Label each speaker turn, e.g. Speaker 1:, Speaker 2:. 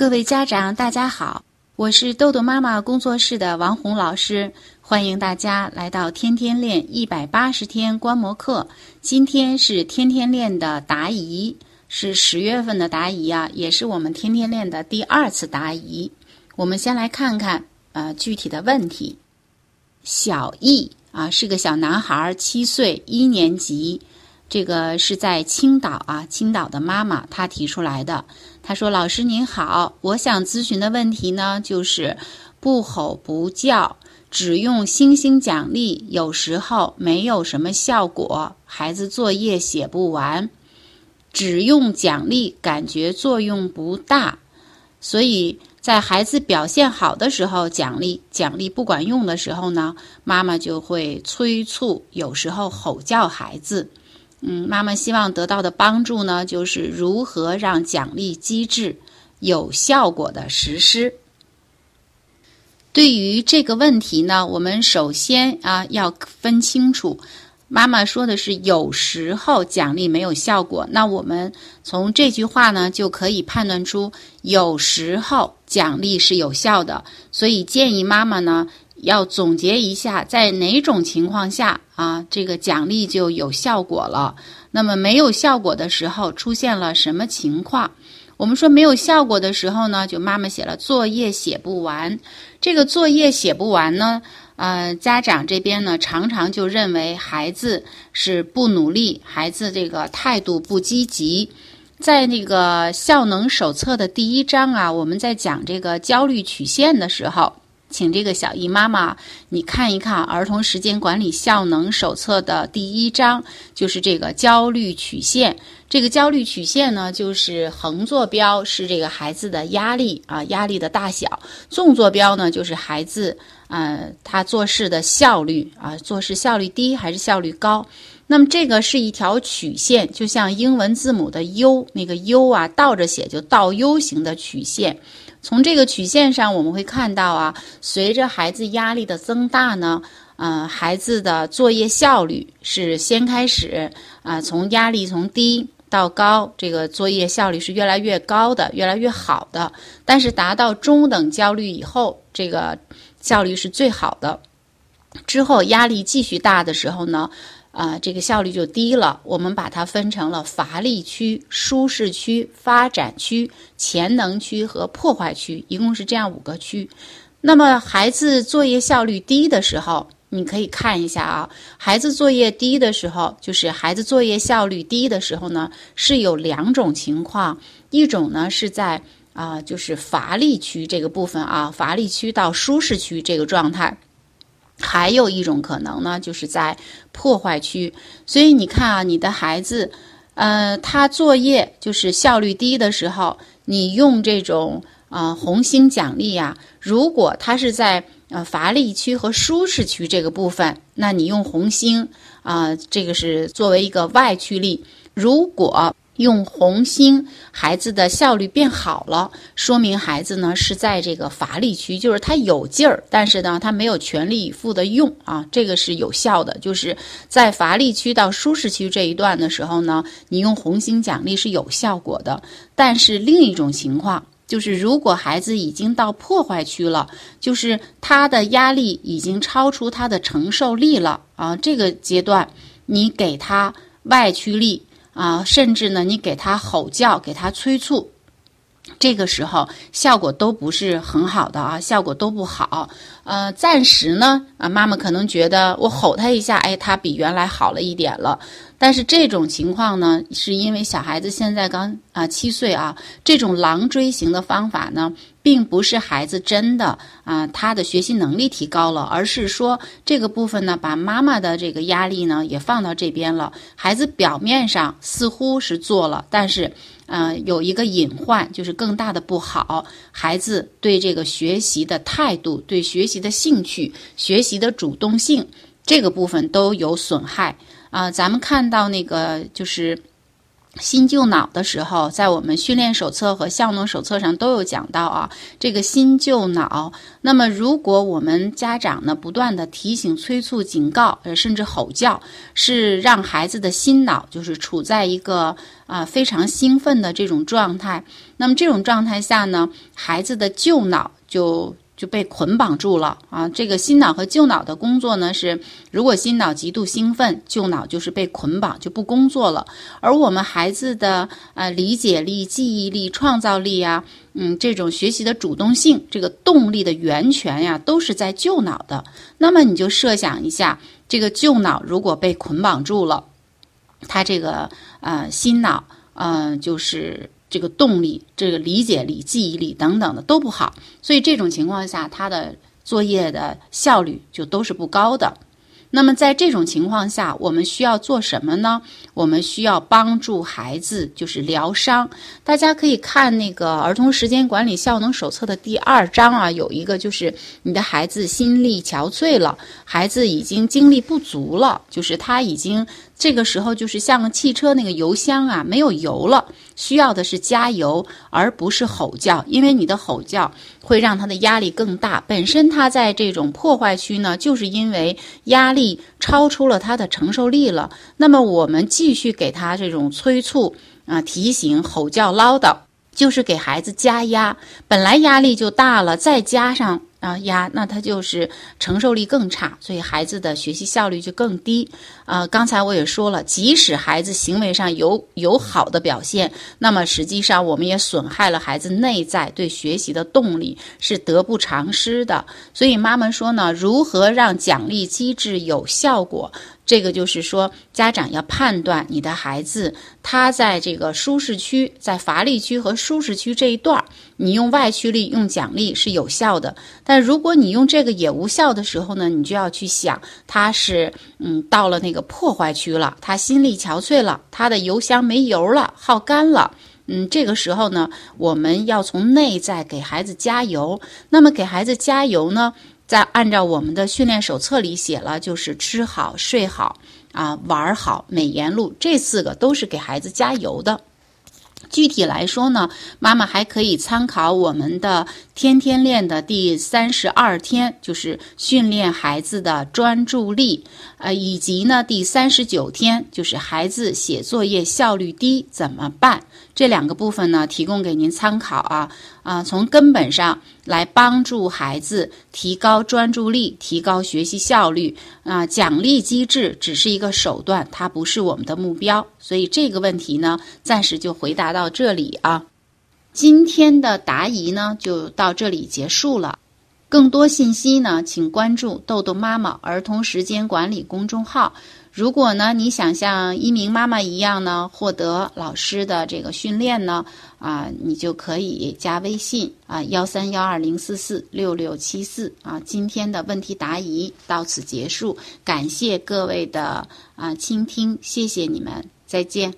Speaker 1: 各位家长，大家好，我是豆豆妈妈工作室的王红老师，欢迎大家来到天天练一百八十天观摩课。今天是天天练的答疑，是十月份的答疑啊，也是我们天天练的第二次答疑。我们先来看看呃具体的问题。小易啊是个小男孩，七岁，一年级。这个是在青岛啊，青岛的妈妈她提出来的。她说：“老师您好，我想咨询的问题呢，就是不吼不叫，只用星星奖励，有时候没有什么效果，孩子作业写不完。只用奖励，感觉作用不大，所以在孩子表现好的时候奖励，奖励不管用的时候呢，妈妈就会催促，有时候吼叫孩子。”嗯，妈妈希望得到的帮助呢，就是如何让奖励机制有效果的实施。对于这个问题呢，我们首先啊要分清楚，妈妈说的是有时候奖励没有效果，那我们从这句话呢就可以判断出有时候奖励是有效的，所以建议妈妈呢。要总结一下，在哪种情况下啊，这个奖励就有效果了？那么没有效果的时候，出现了什么情况？我们说没有效果的时候呢，就妈妈写了作业写不完。这个作业写不完呢，呃，家长这边呢，常常就认为孩子是不努力，孩子这个态度不积极。在那个效能手册的第一章啊，我们在讲这个焦虑曲线的时候。请这个小易妈妈，你看一看《儿童时间管理效能手册》的第一章，就是这个焦虑曲线。这个焦虑曲线呢，就是横坐标是这个孩子的压力啊，压力的大小；纵坐标呢，就是孩子呃他做事的效率啊，做事效率低还是效率高。那么这个是一条曲线，就像英文字母的 U，那个 U 啊，倒着写就倒 U 型的曲线。从这个曲线上，我们会看到啊，随着孩子压力的增大呢，呃，孩子的作业效率是先开始啊，从压力从低到高，这个作业效率是越来越高的，越来越好的。但是达到中等焦虑以后，这个效率是最好的。之后压力继续大的时候呢？啊，这个效率就低了。我们把它分成了乏力区、舒适区、发展区、潜能区和破坏区，一共是这样五个区。那么孩子作业效率低的时候，你可以看一下啊，孩子作业低的时候，就是孩子作业效率低的时候呢，是有两种情况，一种呢是在啊，就是乏力区这个部分啊，乏力区到舒适区这个状态。还有一种可能呢，就是在破坏区。所以你看啊，你的孩子，呃，他作业就是效率低的时候，你用这种呃红星奖励呀。如果他是在呃乏力区和舒适区这个部分，那你用红星啊，这个是作为一个外驱力。如果用红星，孩子的效率变好了，说明孩子呢是在这个乏力区，就是他有劲儿，但是呢他没有全力以赴的用啊，这个是有效的。就是在乏力区到舒适区这一段的时候呢，你用红星奖励是有效果的。但是另一种情况就是，如果孩子已经到破坏区了，就是他的压力已经超出他的承受力了啊，这个阶段你给他外驱力。啊，甚至呢，你给他吼叫，给他催促，这个时候效果都不是很好的啊，效果都不好。呃，暂时呢，啊，妈妈可能觉得我吼他一下，哎，他比原来好了一点了。但是这种情况呢，是因为小孩子现在刚啊七岁啊，这种狼追型的方法呢，并不是孩子真的啊他的学习能力提高了，而是说这个部分呢，把妈妈的这个压力呢也放到这边了。孩子表面上似乎是做了，但是嗯有一个隐患，就是更大的不好，孩子对这个学习的态度、对学习的兴趣、学习的主动性这个部分都有损害。啊，咱们看到那个就是新旧脑的时候，在我们训练手册和效能手册上都有讲到啊，这个新旧脑。那么，如果我们家长呢不断的提醒、催促、警告，甚至吼叫，是让孩子的新脑就是处在一个啊非常兴奋的这种状态。那么这种状态下呢，孩子的旧脑就。就被捆绑住了啊！这个新脑和旧脑的工作呢是，如果新脑极度兴奋，旧脑就是被捆绑，就不工作了。而我们孩子的呃理解力、记忆力、创造力啊，嗯，这种学习的主动性，这个动力的源泉呀，都是在旧脑的。那么你就设想一下，这个旧脑如果被捆绑住了，它这个呃新脑，嗯，就是。这个动力、这个理解力、记忆力等等的都不好，所以这种情况下，他的作业的效率就都是不高的。那么在这种情况下，我们需要做什么呢？我们需要帮助孩子，就是疗伤。大家可以看那个《儿童时间管理效能手册》的第二章啊，有一个就是你的孩子心力憔悴了，孩子已经精力不足了，就是他已经。这个时候就是像汽车那个油箱啊，没有油了，需要的是加油，而不是吼叫，因为你的吼叫会让他的压力更大。本身他在这种破坏区呢，就是因为压力超出了他的承受力了。那么我们继续给他这种催促啊、提醒、吼叫、唠叨，就是给孩子加压。本来压力就大了，再加上。啊压，那他就是承受力更差，所以孩子的学习效率就更低。啊，刚才我也说了，即使孩子行为上有有好的表现，那么实际上我们也损害了孩子内在对学习的动力，是得不偿失的。所以妈妈说呢，如何让奖励机制有效果？这个就是说，家长要判断你的孩子他在这个舒适区、在乏力区和舒适区这一段儿，你用外驱力、用奖励是有效的。但如果你用这个也无效的时候呢，你就要去想，他是嗯到了那个破坏区了，他心力憔悴了，他的油箱没油了，耗干了。嗯，这个时候呢，我们要从内在给孩子加油。那么给孩子加油呢？在按照我们的训练手册里写了，就是吃好、睡好啊、玩好、美颜录这四个都是给孩子加油的。具体来说呢，妈妈还可以参考我们的天天练的第三十二天，就是训练孩子的专注力，呃，以及呢第三十九天，就是孩子写作业效率低怎么办？这两个部分呢，提供给您参考啊啊，从根本上来帮助孩子提高专注力、提高学习效率啊。奖励机制只是一个手段，它不是我们的目标。所以这个问题呢，暂时就回答到这里啊。今天的答疑呢，就到这里结束了。更多信息呢，请关注“豆豆妈妈儿童时间管理”公众号。如果呢，你想像一鸣妈妈一样呢，获得老师的这个训练呢，啊，你就可以加微信啊，幺三幺二零四四六六七四啊。今天的问题答疑到此结束，感谢各位的啊倾听，谢谢你们，再见。